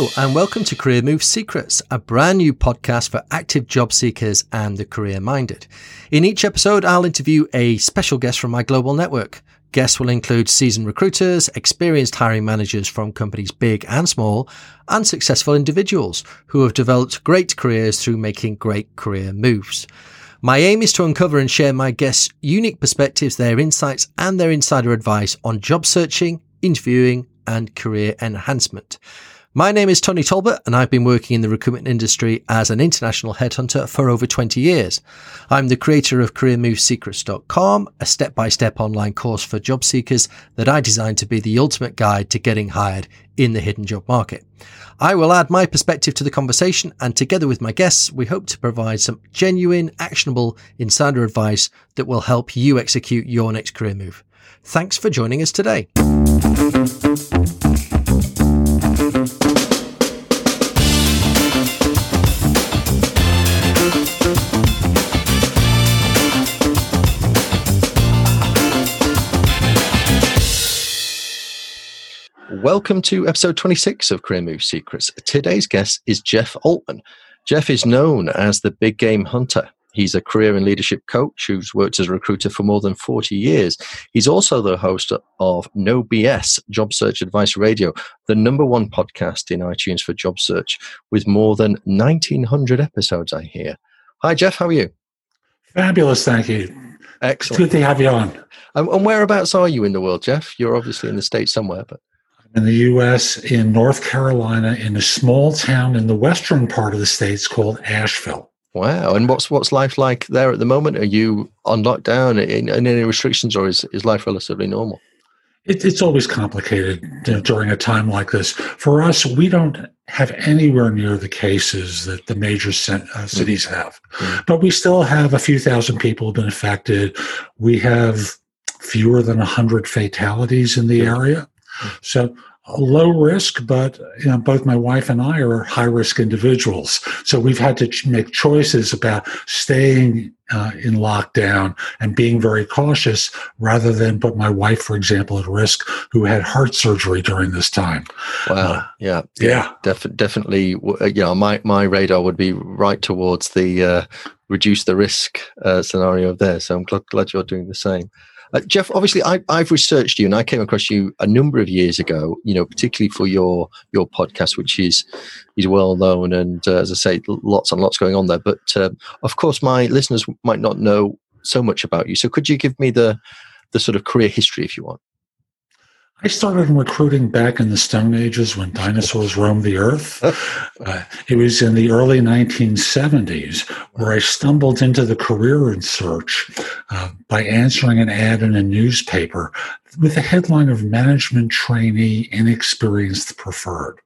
Hello, and welcome to Career Move Secrets, a brand new podcast for active job seekers and the career minded. In each episode, I'll interview a special guest from my global network. Guests will include seasoned recruiters, experienced hiring managers from companies big and small, and successful individuals who have developed great careers through making great career moves. My aim is to uncover and share my guests' unique perspectives, their insights, and their insider advice on job searching, interviewing, and career enhancement. My name is Tony Talbot, and I've been working in the recruitment industry as an international headhunter for over 20 years. I'm the creator of CareerMoveSecrets.com, a step by step online course for job seekers that I designed to be the ultimate guide to getting hired in the hidden job market. I will add my perspective to the conversation, and together with my guests, we hope to provide some genuine, actionable insider advice that will help you execute your next career move. Thanks for joining us today. Welcome to episode 26 of Career Move Secrets. Today's guest is Jeff Altman. Jeff is known as the big game hunter. He's a career and leadership coach who's worked as a recruiter for more than 40 years. He's also the host of No BS Job Search Advice Radio, the number one podcast in iTunes for job search, with more than 1,900 episodes, I hear. Hi, Jeff. How are you? Fabulous. Thank you. Excellent. Good to have you on. Um, and whereabouts are you in the world, Jeff? You're obviously in the States somewhere, but in the U.S. in North Carolina in a small town in the western part of the states called Asheville. Wow! And what's what's life like there at the moment? Are you on lockdown in, in any restrictions, or is is life relatively normal? It, it's always complicated you know, during a time like this. For us, we don't have anywhere near the cases that the major uh, cities have, mm-hmm. but we still have a few thousand people have been affected. We have fewer than 100 fatalities in the area. So low risk, but you know, both my wife and I are high risk individuals. So we've had to ch- make choices about staying uh, in lockdown and being very cautious rather than put my wife, for example, at risk who had heart surgery during this time. Wow. Uh, yeah. Yeah. Def- definitely. Uh, you know, my, my radar would be right towards the uh, reduce the risk uh, scenario there. So I'm glad, glad you're doing the same. Uh, Jeff, obviously, I, have researched you, and I came across you a number of years ago. You know, particularly for your your podcast, which is is well known, and uh, as I say, lots and lots going on there. But uh, of course, my listeners might not know so much about you. So, could you give me the the sort of career history, if you want? I started recruiting back in the Stone Ages when dinosaurs roamed the earth. Uh, it was in the early 1970s where I stumbled into the career in search uh, by answering an ad in a newspaper with the headline of management trainee inexperienced preferred.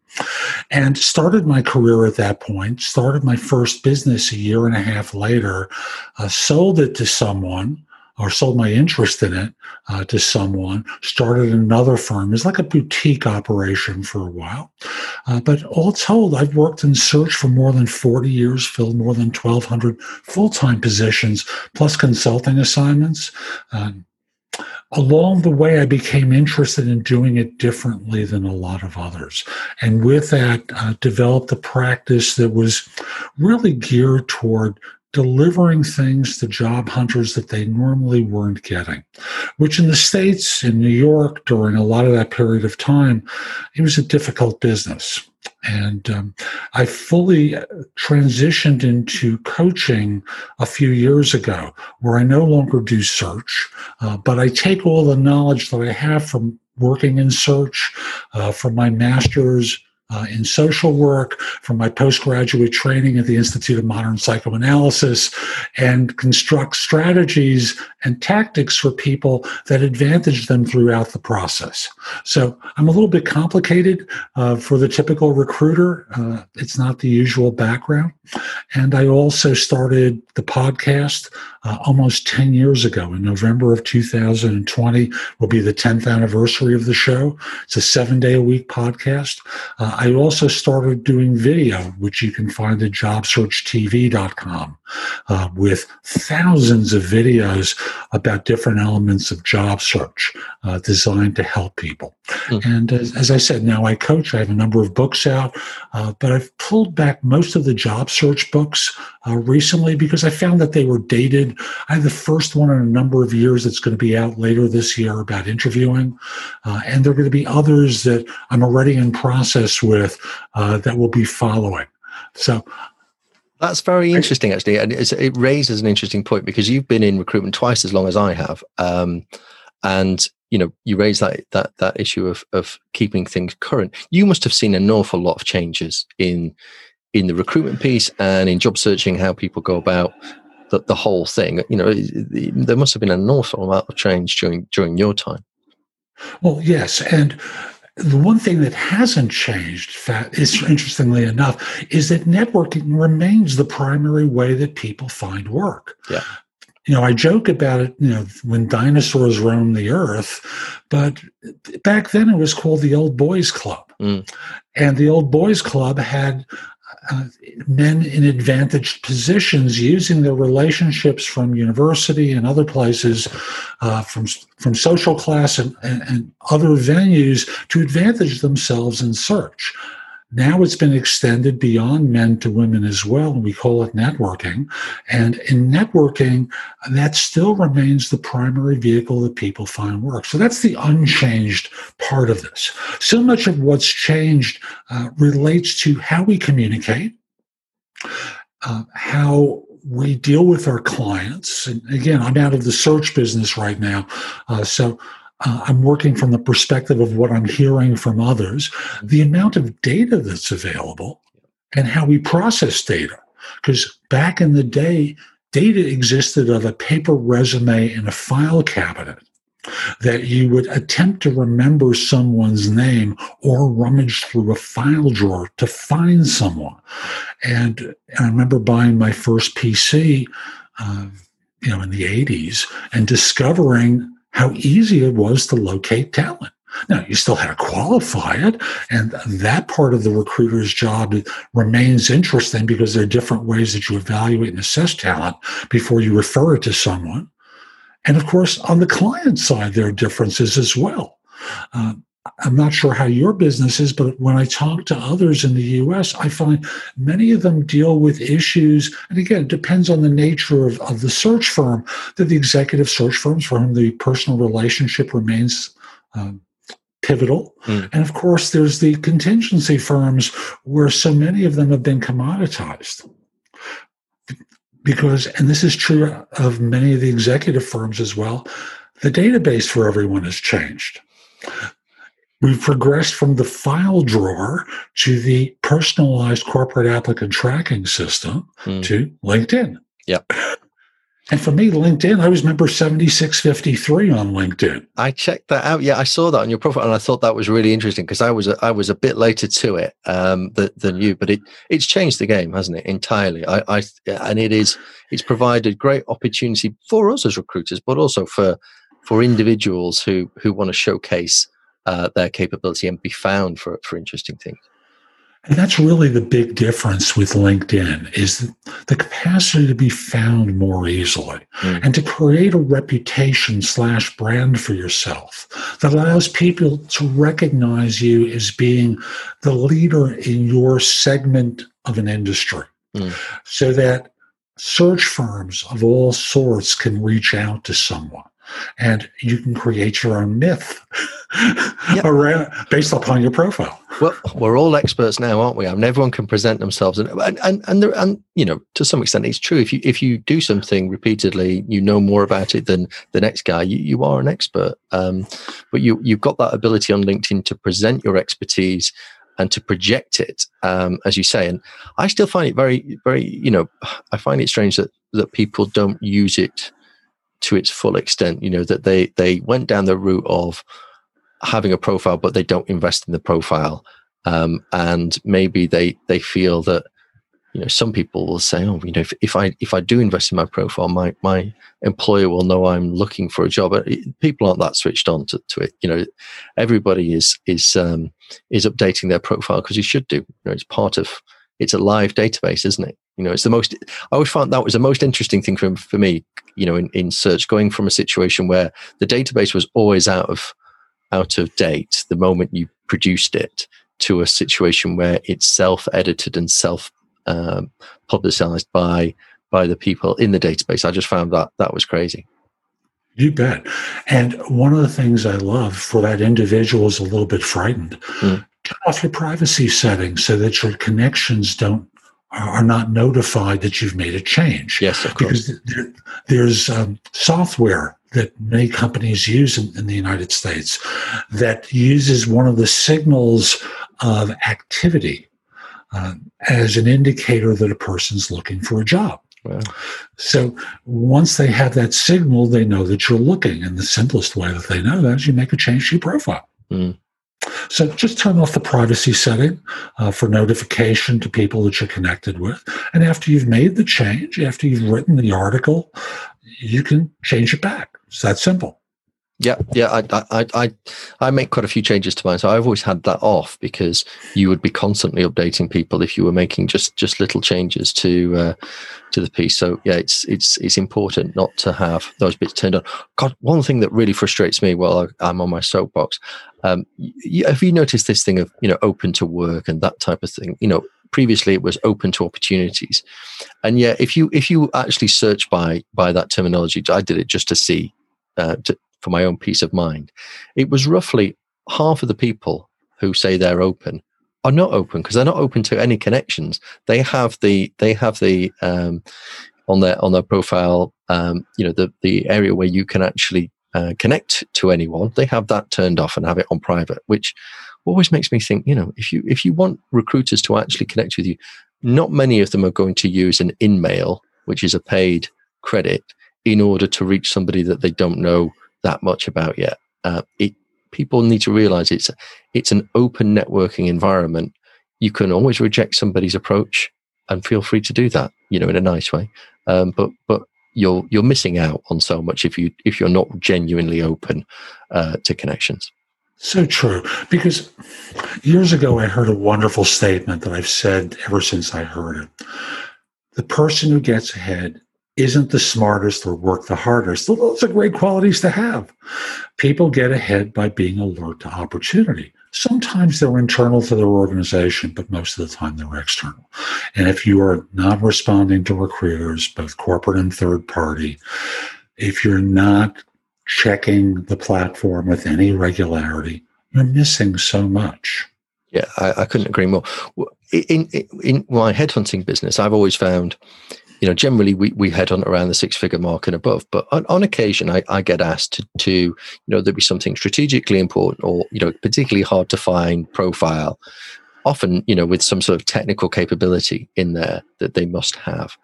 And started my career at that point, started my first business a year and a half later, uh, sold it to someone or sold my interest in it uh, to someone, started another firm. It's like a boutique operation for a while. Uh, but all told, I've worked in search for more than 40 years, filled more than 1,200 full time positions, plus consulting assignments. Um, along the way, I became interested in doing it differently than a lot of others. And with that, uh, developed a practice that was really geared toward delivering things to job hunters that they normally weren't getting, which in the States, in New York, during a lot of that period of time, it was a difficult business. And um, I fully transitioned into coaching a few years ago, where I no longer do search, uh, but I take all the knowledge that I have from working in search, uh, from my master's uh, in social work, from my postgraduate training at the Institute of Modern Psychoanalysis, and construct strategies and tactics for people that advantage them throughout the process. So I'm a little bit complicated uh, for the typical recruiter. Uh, it's not the usual background. And I also started the podcast uh, almost 10 years ago. In November of 2020 will be the 10th anniversary of the show. It's a seven day a week podcast. Uh, I also started doing video, which you can find at jobsearchtv.com, uh, with thousands of videos about different elements of job search uh, designed to help people. Mm. And as, as, I said, now I coach. I have a number of books out, uh, but I've pulled back most of the job search books uh, recently because I found that they were dated. I have the first one in a number of years that's going to be out later this year about interviewing. Uh, and there are going to be others that I'm already in process with uh, that will be following. So that's very interesting, actually, and it raises an interesting point because you've been in recruitment twice as long as I have, um, and you know you raise that that that issue of of keeping things current. You must have seen an awful lot of changes in in the recruitment piece and in job searching, how people go about the, the whole thing. You know, there must have been an awful amount of change during during your time. Well, yes, and the one thing that hasn't changed, is interestingly enough, is that networking remains the primary way that people find work. Yeah. You know, I joke about it, you know, when dinosaurs roamed the earth, but back then it was called the Old Boys Club. Mm. And the Old Boys Club had men in advantaged positions using their relationships from university and other places, uh, from from social class and, and, and other venues to advantage themselves in search. Now it's been extended beyond men to women as well, we call it networking. And in networking, that still remains the primary vehicle that people find work. So that's the unchanged part of this. So much of what's changed uh, relates to how we communicate, uh, how we deal with our clients. And again, I'm out of the search business right now. Uh, so uh, I'm working from the perspective of what I'm hearing from others, the amount of data that's available, and how we process data. Because back in the day, data existed of a paper resume in a file cabinet that you would attempt to remember someone's name or rummage through a file drawer to find someone. And I remember buying my first PC, uh, you know, in the 80s and discovering how easy it was to locate talent. Now, you still had to qualify it, and that part of the recruiter's job remains interesting because there are different ways that you evaluate and assess talent before you refer it to someone. And of course, on the client side, there are differences as well. Uh, I'm not sure how your business is, but when I talk to others in the US, I find many of them deal with issues. And again, it depends on the nature of, of the search firm, that the executive search firms for whom the personal relationship remains um, pivotal. Mm. And of course, there's the contingency firms where so many of them have been commoditized. Because, and this is true of many of the executive firms as well, the database for everyone has changed. We've progressed from the file drawer to the personalized corporate applicant tracking system mm. to LinkedIn. Yep. And for me, LinkedIn, I was member 7653 on LinkedIn. I checked that out. Yeah, I saw that on your profile and I thought that was really interesting because I was a, I was a bit later to it um, than, than you, but it it's changed the game, hasn't it? Entirely. I, I and it is it's provided great opportunity for us as recruiters, but also for for individuals who who want to showcase uh, their capability and be found for, for interesting things. And that's really the big difference with LinkedIn is the capacity to be found more easily mm. and to create a reputation slash brand for yourself that allows people to recognize you as being the leader in your segment of an industry mm. so that search firms of all sorts can reach out to someone and you can create your own myth yep. around based upon your profile. Well, we're all experts now, aren't we? I mean, everyone can present themselves, and and and and, there, and, you know, to some extent, it's true. If you if you do something repeatedly, you know more about it than the next guy. You, you are an expert, um, but you you've got that ability on LinkedIn to present your expertise and to project it, um, as you say. And I still find it very, very, you know, I find it strange that that people don't use it to its full extent. You know that they they went down the route of having a profile, but they don't invest in the profile, um, and maybe they they feel that you know, some people will say, "Oh, you know, if, if I if I do invest in my profile, my my employer will know I'm looking for a job." People aren't that switched on to, to it. You know, everybody is is um, is updating their profile because you should do. You know, it's part of it's a live database, isn't it? You know, it's the most. I always found that was the most interesting thing for for me. You know, in, in search, going from a situation where the database was always out of out of date the moment you produced it to a situation where it's self edited and self um, publicized by by the people in the database. I just found that that was crazy. You bet. And one of the things I love for that individual is a little bit frightened. Mm. Turn off your privacy settings so that your connections don't are not notified that you've made a change. Yes, of course. Because there, there's um, software that many companies use in, in, the United States that uses one of the signals of activity uh, as an indicator that a person's looking for a job. Wow. So once they have that signal, they know that you're looking. And the simplest way that they know that is you make a change to your profile. Mm. So just turn off the privacy setting uh, for notification to people that you're connected with. And after you've made the change, after you've written the article, you can change it back. It's that simple. Yeah, yeah, I, I, I, I make quite a few changes to mine, so I've always had that off because you would be constantly updating people if you were making just just little changes to uh, to the piece. So yeah, it's it's it's important not to have those bits turned on. God, one thing that really frustrates me while I'm on my soapbox, um, you, have you noticed this thing of you know open to work and that type of thing? You know, previously it was open to opportunities, and yeah, if you if you actually search by by that terminology, I did it just to see uh, to, for my own peace of mind. It was roughly half of the people who say they're open are not open because they're not open to any connections. They have the they have the um, on their on their profile, um, you know, the the area where you can actually uh, connect to anyone. They have that turned off and have it on private, which always makes me think. You know, if you if you want recruiters to actually connect with you, not many of them are going to use an InMail, which is a paid credit, in order to reach somebody that they don't know that much about yet. Uh, it, people need to realize it's it's an open networking environment. You can always reject somebody's approach, and feel free to do that. You know, in a nice way. Um, but but you're you're missing out on so much if you if you're not genuinely open uh, to connections. So true. Because years ago, I heard a wonderful statement that I've said ever since I heard it. The person who gets ahead isn't the smartest or work the hardest. Those are great qualities to have. People get ahead by being alert to opportunity. Sometimes they're internal to their organization, but most of the time they're external. And if you are not responding to recruiters, both corporate and third party, if you're not checking the platform with any regularity, you're missing so much. Yeah, I, I couldn't agree more. In, in, in my headhunting business, I've always found you know, generally we, we head on around the six figure mark and above, but on, on occasion I, I get asked to, to, you know, there'd be something strategically important or, you know, particularly hard to find profile, often, you know, with some sort of technical capability in there that they must have.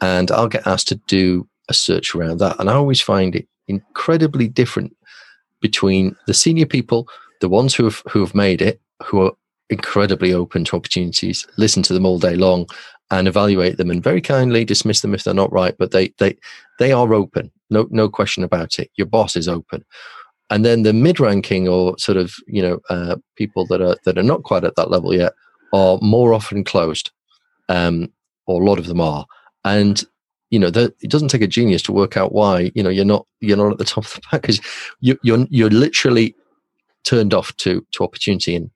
And I'll get asked to do a search around that. And I always find it incredibly different between the senior people, the ones who have, who have made it, who are incredibly open to opportunities, listen to them all day long, and evaluate them and very kindly dismiss them if they're not right but they they they are open. No no question about it. Your boss is open. And then the mid ranking or sort of you know uh, people that are that are not quite at that level yet are more often closed um, or a lot of them are. And you know it doesn't take a genius to work out why you know you're not you're not at the top of the pack because you, you're you're literally turned off to to opportunity and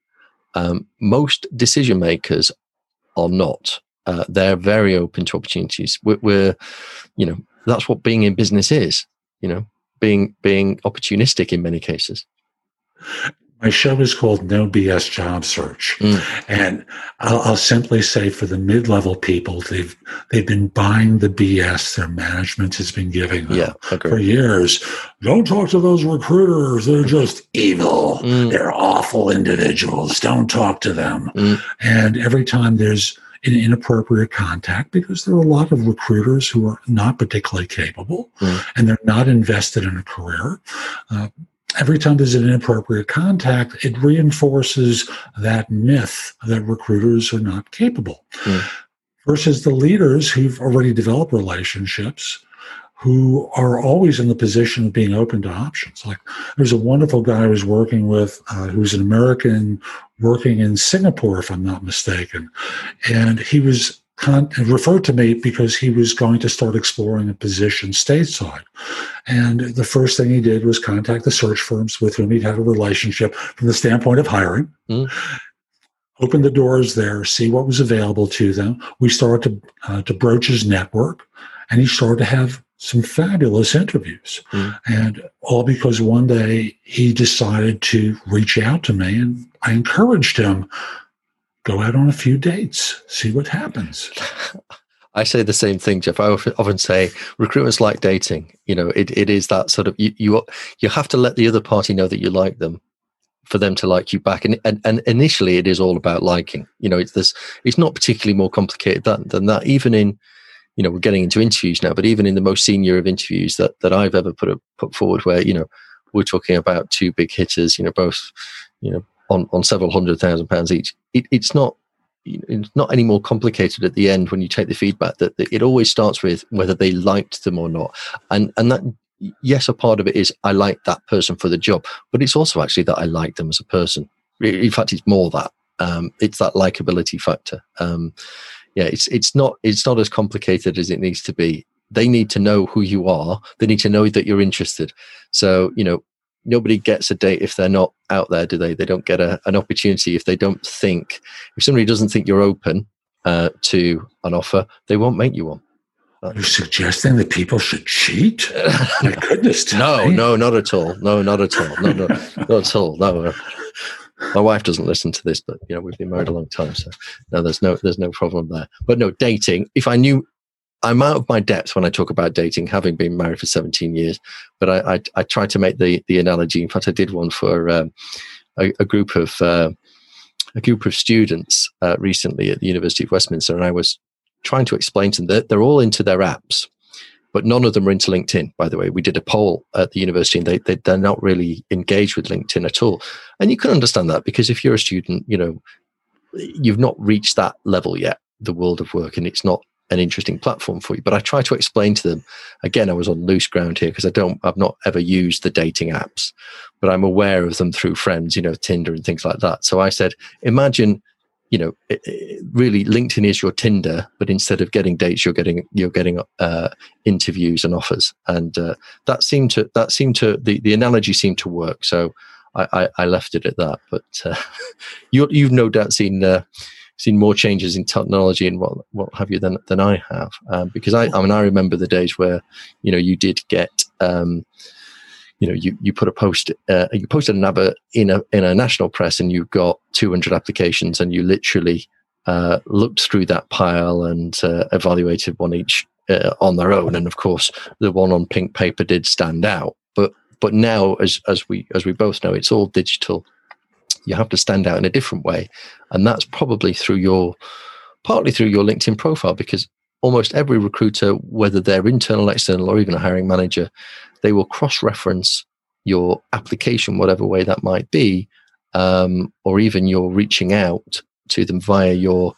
um, most decision makers are not uh, they're very open to opportunities. We're, we're, you know, that's what being in business is. You know, being being opportunistic in many cases. My show is called No BS Job Search, mm. and I'll, I'll, simply say for the mid-level people, they've they've been buying the BS their management has been giving them yeah, for years. Don't talk to those recruiters; they're just evil. Mm. They're awful individuals. Don't talk to them. Mm. And every time there's in inappropriate contact because there are a lot of recruiters who are not particularly capable mm. and they're not invested in a career. Uh, every time there's an inappropriate contact, it reinforces that myth that recruiters are not capable. Mm. versus the leaders who've already developed relationships who are always in the position of being open to options. Like there's a wonderful guy I was working with uh, who's an American working in Singapore, if I'm not mistaken. And he was con- referred to me because he was going to start exploring a position stateside. And the first thing he did was contact the search firms with whom he'd had a relationship from the standpoint of hiring. Mm. Open the doors there, see what was available to them. We started to, uh, to broach his network, and he started to have some fabulous interviews. Mm. And all because one day he decided to reach out to me and I encouraged him go out on a few dates, see what happens. I say the same thing, Jeff. I often say recruitment's like dating. You know, it, it is that sort of you, you you have to let the other party know that you like them for them to like you back. And, and, and initially it is all about liking. You know, it's this it's not particularly more complicated than, than that. Even in you know, we're getting into interviews now, but even in the most senior of interviews that, that I've ever put a, put forward, where you know we're talking about two big hitters, you know, both you know on, on several hundred thousand pounds each. It, it's not it's not any more complicated at the end when you take the feedback that, that it always starts with whether they liked them or not, and and that yes, a part of it is I like that person for the job, but it's also actually that I like them as a person. In fact, it's more that um, it's that likability factor. Um, yeah, it's it's not it's not as complicated as it needs to be. They need to know who you are. They need to know that you're interested. So you know, nobody gets a date if they're not out there, do they? They don't get a, an opportunity if they don't think. If somebody doesn't think you're open uh, to an offer, they won't make you one. You're suggesting that people should cheat? My goodness! no, no, not at all. No, not at all. No, no, not at all. No. My wife doesn't listen to this, but you know we've been married a long time, so no, there's no there's no problem there. But no, dating. If I knew, I'm out of my depth when I talk about dating, having been married for 17 years. But I I, I try to make the the analogy. In fact, I did one for um, a, a, group of uh, a group of students uh, recently at the University of Westminster, and I was trying to explain to them that they're all into their apps but none of them are into LinkedIn, by the way. We did a poll at the university and they, they, they're not really engaged with LinkedIn at all. And you can understand that because if you're a student, you know, you've not reached that level yet, the world of work, and it's not an interesting platform for you. But I try to explain to them, again, I was on loose ground here because I don't, I've not ever used the dating apps, but I'm aware of them through friends, you know, Tinder and things like that. So I said, imagine you know, it, it, really LinkedIn is your Tinder, but instead of getting dates, you're getting you're getting uh, interviews and offers, and uh, that seemed to that seemed to the, the analogy seemed to work. So I, I, I left it at that. But uh, you, you've no doubt seen uh, seen more changes in technology and what what have you than than I have, um, because I I mean I remember the days where you know you did get. Um, you know you, you put a post uh, you posted an advert in a in a national press and you got 200 applications and you literally uh, looked through that pile and uh, evaluated one each uh, on their own. And of course the one on pink paper did stand out. But but now as as we as we both know it's all digital. You have to stand out in a different way. And that's probably through your partly through your linkedin profile because almost every recruiter whether they're internal external or even a hiring manager they will cross reference your application, whatever way that might be, um, or even you're reaching out to them via your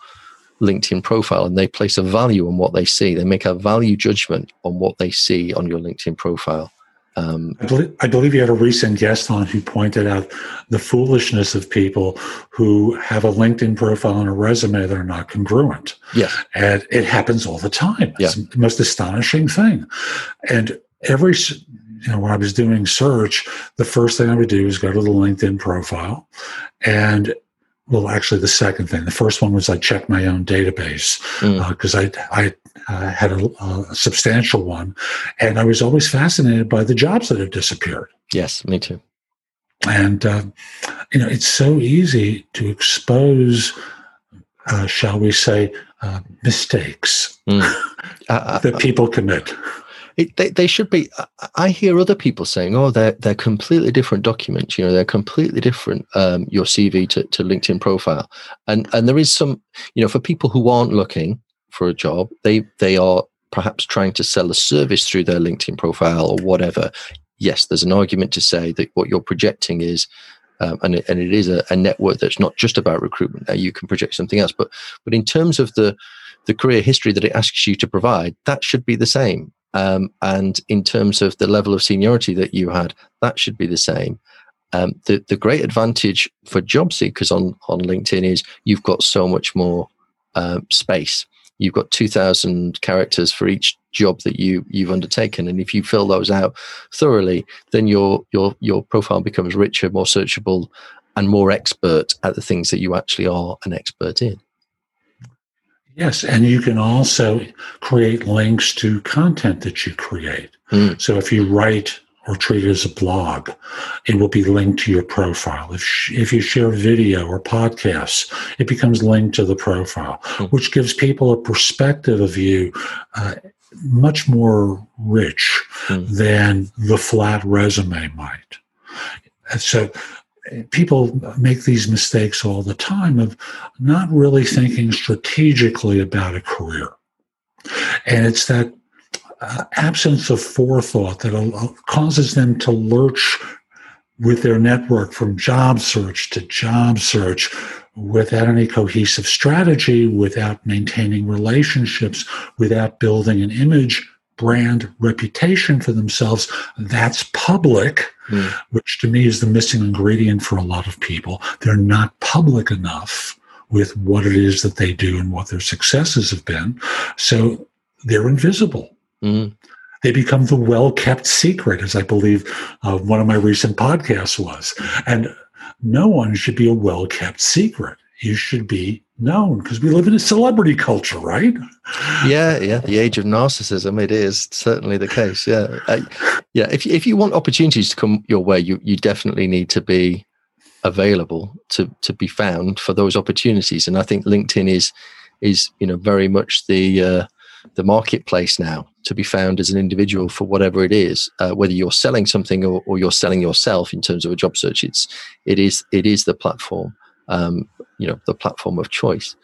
LinkedIn profile, and they place a value on what they see. They make a value judgment on what they see on your LinkedIn profile. Um, I, believe, I believe you had a recent guest on who pointed out the foolishness of people who have a LinkedIn profile and a resume that are not congruent. Yes. And it happens all the time. It's yeah. the most astonishing thing. And every you know when i was doing search the first thing i would do is go to the linkedin profile and well actually the second thing the first one was i checked my own database because mm. uh, i i uh, had a, a, substantial one and i was always fascinated by the jobs that have disappeared yes me too and uh, you know it's so easy to expose uh, shall we say uh, mistakes mm. that people commit it, they, they should be. I hear other people saying, "Oh, they're they're completely different documents. You know, they're completely different. Um, your CV to, to LinkedIn profile." And and there is some, you know, for people who aren't looking for a job, they they are perhaps trying to sell a service through their LinkedIn profile or whatever. Yes, there's an argument to say that what you're projecting is um, and, it, and it is a, a, network that's not just about recruitment. Now you can project something else, but but in terms of the the career history that it asks you to provide, that should be the same. Um, and in terms of the level of seniority that you had, that should be the same. Um, the the great advantage for job seekers on on LinkedIn is you've got so much more uh, space. You've got two thousand characters for each job that you you've undertaken, and if you fill those out thoroughly, then your your your profile becomes richer, more searchable, and more expert at the things that you actually are an expert in. Yes, and you can also create links to content that you create. Mm. So if you write or treat it as a blog, it will be linked to your profile. If, if you share video or podcasts, it becomes linked to the profile, mm. which gives people a perspective of you uh, much more rich mm. than the flat resume might. So people make these mistakes all the time of not really thinking strategically about a career. And it's that uh, absence of forethought that causes them to lurch with their network from job search to job search without any cohesive strategy, without maintaining relationships, without building an image brand reputation for themselves that's public, mm. which to me is the missing ingredient for a lot of people. They're not public enough with what it is that they do and what their successes have been. So they're invisible. Mm. They become the well kept secret, as I believe uh, one of my recent podcasts was. And no one should be a well kept secret. You should be known because we live in a celebrity culture, right? Yeah, yeah. The age of narcissism, it is certainly the case. Yeah, uh, yeah. If if you want opportunities to come your way, you you definitely need to be available to to be found for those opportunities. And I think LinkedIn is is you know very much the uh, the marketplace now to be found as an individual for whatever it is, uh, whether you're selling something or, or, you're selling yourself in terms of a job search. It's it is it is the platform um, you know the platform of choice.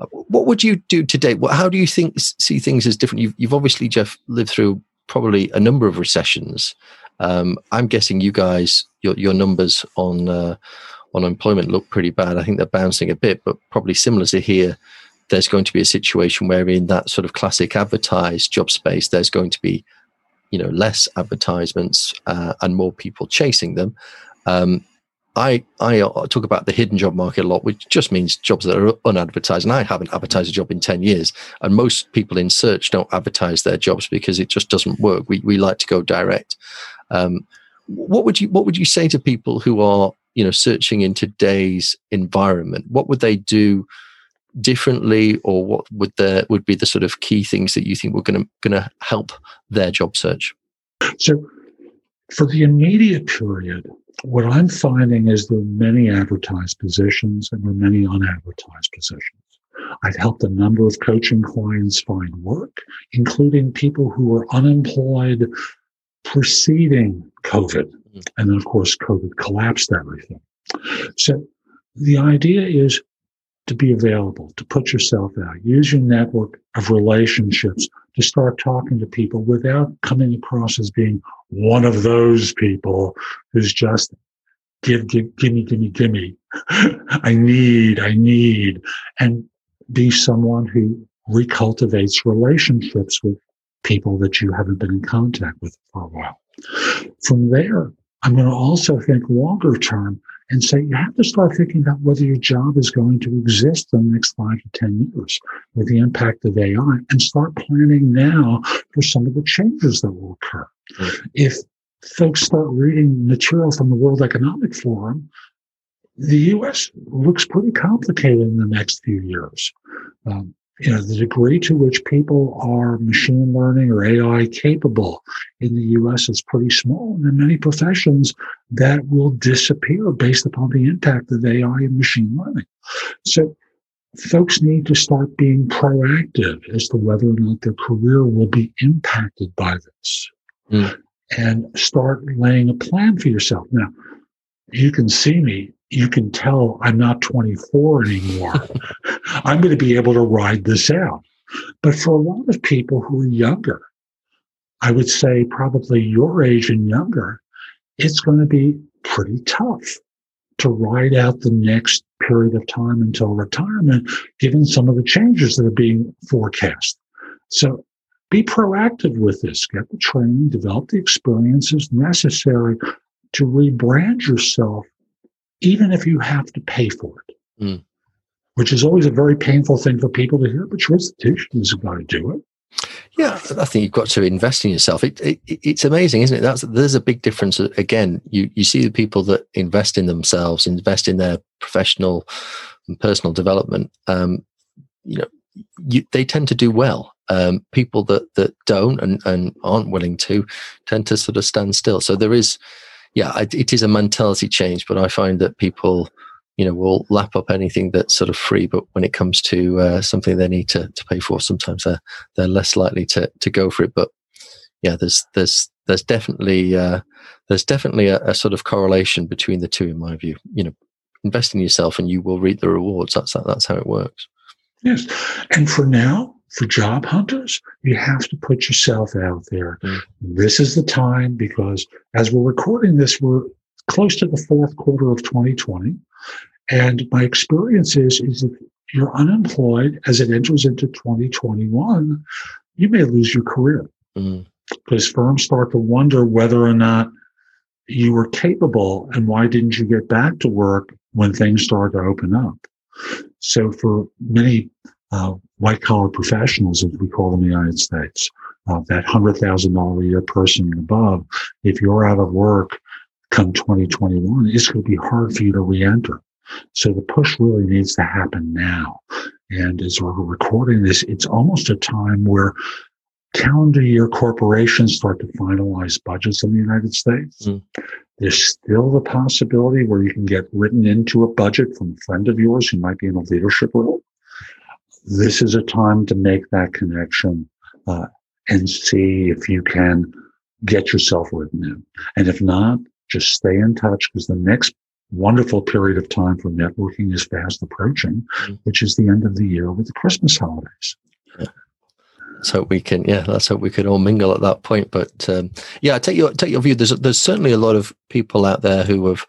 Uh, what would you do today? What, how do you think see things as different? You've, you've obviously Jeff lived through probably a number of recessions. Um, I'm guessing you guys your your numbers on uh, on employment look pretty bad. I think they're bouncing a bit, but probably similar to here. There's going to be a situation where in that sort of classic advertised job space, there's going to be you know less advertisements uh, and more people chasing them. Um, I I uh, talk about the hidden job market a lot, which just means jobs that are unadvertised. And I haven't advertised a job in ten years, and most people in search don't advertise their jobs because it just doesn't work. We we like to go direct. Um, what would you What would you say to people who are you know searching in today's environment? What would they do differently, or what would there would be the sort of key things that you think were going to going to help their job search? So, for the immediate period, what I'm finding is there are many advertised positions and there are many unadvertised positions. I've helped a number of coaching clients find work, including people who were unemployed preceding COVID. Mm-hmm. And then, of course, COVID collapsed everything. So the idea is to be available, to put yourself out, use your network of relationships to start talking to people without coming across as being one of those people who's just give, give, give me, give me, give me. I need, I need, and be someone who recultivates relationships with people that you haven't been in contact with for a while. From there, I'm going to also think longer term and say you have to start thinking about whether your job is going to exist in the next five to 10 years with the impact of AI and start planning now for some of the changes that will occur. If folks start reading material from the World Economic Forum, the U.S. looks pretty complicated in the next few years. Um, you know, the degree to which people are machine learning or AI capable in the US is pretty small. And in many professions, that will disappear based upon the impact of AI and machine learning. So folks need to start being proactive as to whether or not their career will be impacted by this. Mm. And start laying a plan for yourself. Now, you can see me you can tell I'm not 24 anymore. I'm going to be able to ride this out. But for a lot of people who are younger, I would say probably your age and younger, it's going to be pretty tough to ride out the next period of time until retirement, given some of the changes that are being forecast. So be proactive with this. Get the training, develop the experiences necessary to rebrand yourself, even if you have to pay for it. Mm. Which is always a very painful thing for people to hear, but your institution is going to do it. Yeah, I think you've got to invest in yourself. It, it, it's amazing, isn't it? That's there's a big difference. Again, you you see the people that invest in themselves, invest in their professional and personal development. Um, you know, you, they tend to do well. Um, people that that don't and, and aren't willing to tend to sort of stand still. So there is, yeah, it, it is a mentality change. But I find that people you know will lap up anything that's sort of free but when it comes to uh, something they need to, to pay for sometimes they're they're less likely to to go for it but yeah there's there's there's definitely uh, there's definitely a, a, sort of correlation between the two in my view you know invest in yourself and you will reap the rewards that's that's how it works yes and for now for job hunters you have to put yourself out there mm. this is the time because as we're recording this we're close to the fourth quarter of 2020 and my experience is, is if you're unemployed as it enters into 2021, you may lose your career mm. because firms start to wonder whether or not you were capable and why didn't you get back to work when things started to open up. So for many uh, white collar professionals, as we call them in the United States, uh, that hundred thousand dollar a year person and above, if you're out of work come 2021, it's going to be hard for you to re-enter. So the push really needs to happen now. And as we're recording this, it's almost a time where calendar year corporations start to finalize budgets in the United States. Mm. There's still the possibility where you can get written into a budget from a friend of yours who might be in a leadership role. This is a time to make that connection uh, and see if you can get yourself written in. And if not, just stay in touch because the next wonderful period of time for networking is fast approaching, mm-hmm. which is the end of the year with the Christmas holidays. Yeah. So we can, yeah, let's hope we can all mingle at that point. But um, yeah, take your take your view. There's there's certainly a lot of people out there who have,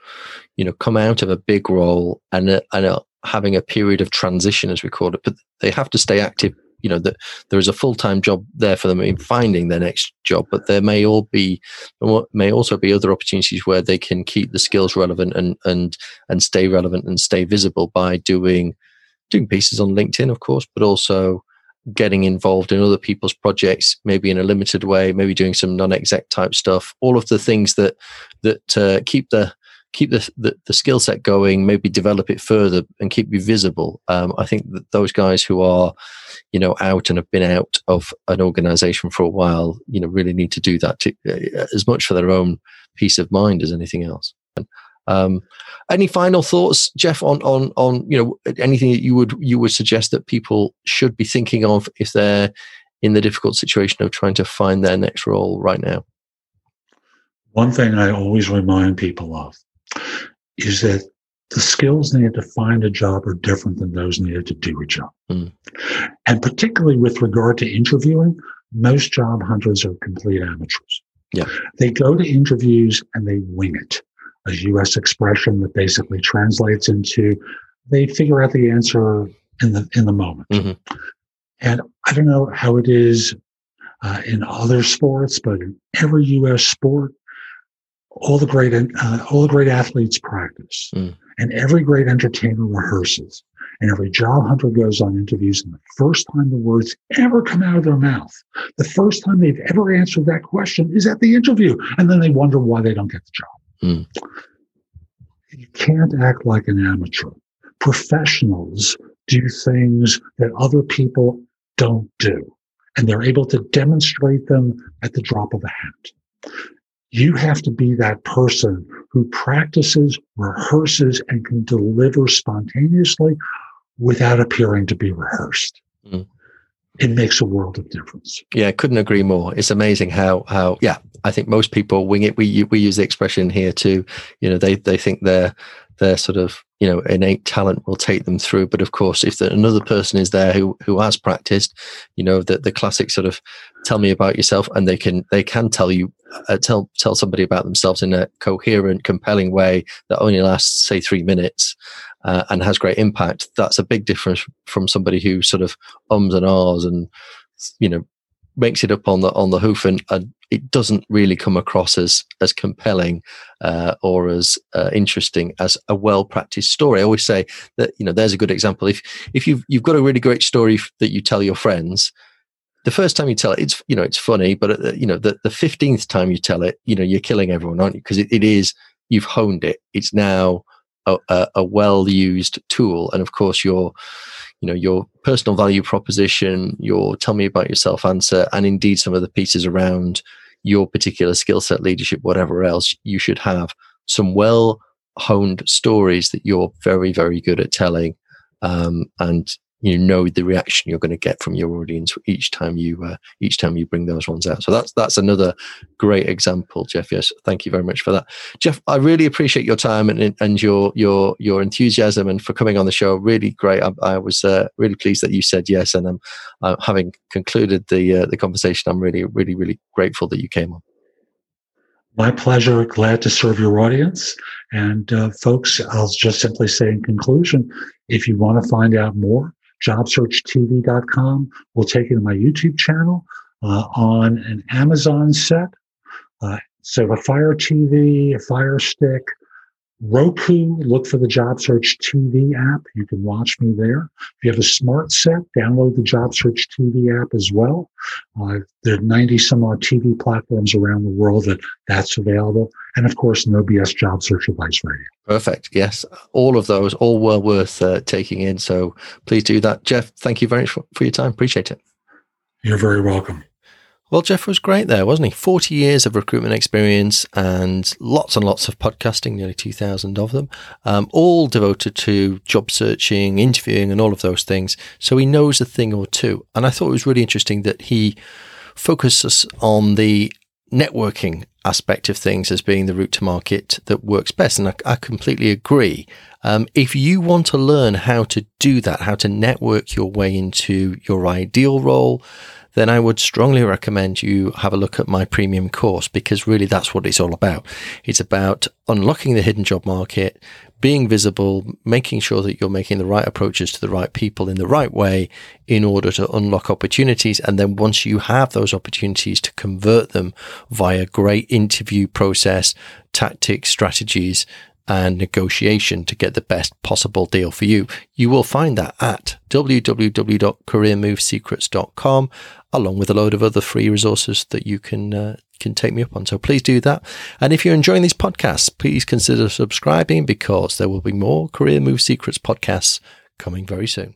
you know, come out of a big role and and are having a period of transition, as we call it. But they have to stay active you know that there is a full time job there for them in finding their next job, but there may all be may also be other opportunities where they can keep the skills relevant and and and stay relevant and stay visible by doing doing pieces on LinkedIn, of course, but also getting involved in other people's projects, maybe in a limited way, maybe doing some non-exec type stuff. All of the things that that uh, keep the keep the, the, the skill set going, maybe develop it further and keep you visible. Um, I think that those guys who are, you know, out and have been out of an organization for a while, you know, really need to do that to, uh, as much for their own peace of mind as anything else. Um, any final thoughts, Jeff, on, on, on, you know, anything that you would, you would suggest that people should be thinking of if they're in the difficult situation of trying to find their next role right now? One thing I always remind people of is that the skills needed to find a job are different than those needed to do a job. Mm. And particularly with regard to interviewing, most job hunters are complete amateurs. Yeah. They go to interviews and they wing it. A US expression that basically translates into they figure out the answer in the in the moment. Mm-hmm. And I don't know how it is uh, in other sports, but in every US sport, all the great uh, all the great athletes practice, mm. and every great entertainer rehearses, and every job hunter goes on interviews. And the first time the words ever come out of their mouth, the first time they've ever answered that question is at the interview, and then they wonder why they don't get the job. Mm. You can't act like an amateur. Professionals do things that other people don't do, and they're able to demonstrate them at the drop of a hat. You have to be that person who practices, rehearses, and can deliver spontaneously without appearing to be rehearsed. Mm. It makes a world of difference. Yeah, couldn't agree more. It's amazing how how yeah. I think most people wing it. We we use the expression here too. You know, they they think they're their sort of you know innate talent will take them through. But of course if the, another person is there who who has practiced you know that the classic sort of tell me about yourself and they can they can tell you uh, tell tell somebody about themselves in a coherent compelling way that only lasts say 3 minutes uh, and has great impact that's a big difference from somebody who sort of ums and ahs and you know makes it up on the on the hoof and, and it doesn't really come across as as compelling uh, or as uh, interesting as a well practiced story. I always say that you know there's a good example. If if you've you've got a really great story that you tell your friends, the first time you tell it, it's you know it's funny, but uh, you know the the fifteenth time you tell it, you know you're killing everyone, aren't you? Because it, it is you've honed it. It's now a, a, a well used tool, and of course you're you know your personal value proposition your tell me about yourself answer and indeed some of the pieces around your particular skill set leadership whatever else you should have. Some well honed stories that you're very very good at telling um, and you know the reaction you're going to get from your audience each time you uh, each time you bring those ones out. So that's that's another great example jeff. Yes thank you very much for that. Jeff i really appreciate your time and and your your your enthusiasm and for coming on the show. Really great. I, I was uh, really pleased that you said yes and i'm uh, having concluded the uh, the conversation i'm really really really grateful that you came on. My pleasure. Glad to serve your audience. And uh, folks, I'll just simply say in conclusion, if you want to find out more, jobsearchtv.com will take you to my YouTube channel uh, on an Amazon set. Uh, so a Fire TV, a Fire Stick, Roku, look for the Job Search TV app. You can watch me there. If you have a smart set, download the Job Search TV app as well. Uh, there are 90 some odd TV platforms around the world that that's available. And of course, No BS Job Search Advice Radio. Perfect. Yes. All of those, all well worth uh, taking in. So please do that. Jeff, thank you very much for, for your time. Appreciate it. You're very welcome. Well, Jeff was great there, wasn't he? 40 years of recruitment experience and lots and lots of podcasting, nearly 2,000 of them, um, all devoted to job searching, interviewing, and all of those things. So he knows a thing or two. And I thought it was really interesting that he focuses on the networking aspect of things as being the route to market that works best. And I, I completely agree. Um, if you want to learn how to do that, how to network your way into your ideal role, then I would strongly recommend you have a look at my premium course because really that's what it's all about. It's about unlocking the hidden job market, being visible, making sure that you're making the right approaches to the right people in the right way in order to unlock opportunities. And then once you have those opportunities to convert them via great interview process, tactics, strategies, and negotiation to get the best possible deal for you. You will find that at www.careermovesecrets.com along with a load of other free resources that you can uh, can take me up on. So please do that. And if you're enjoying these podcasts, please consider subscribing because there will be more Career Move Secrets podcasts coming very soon.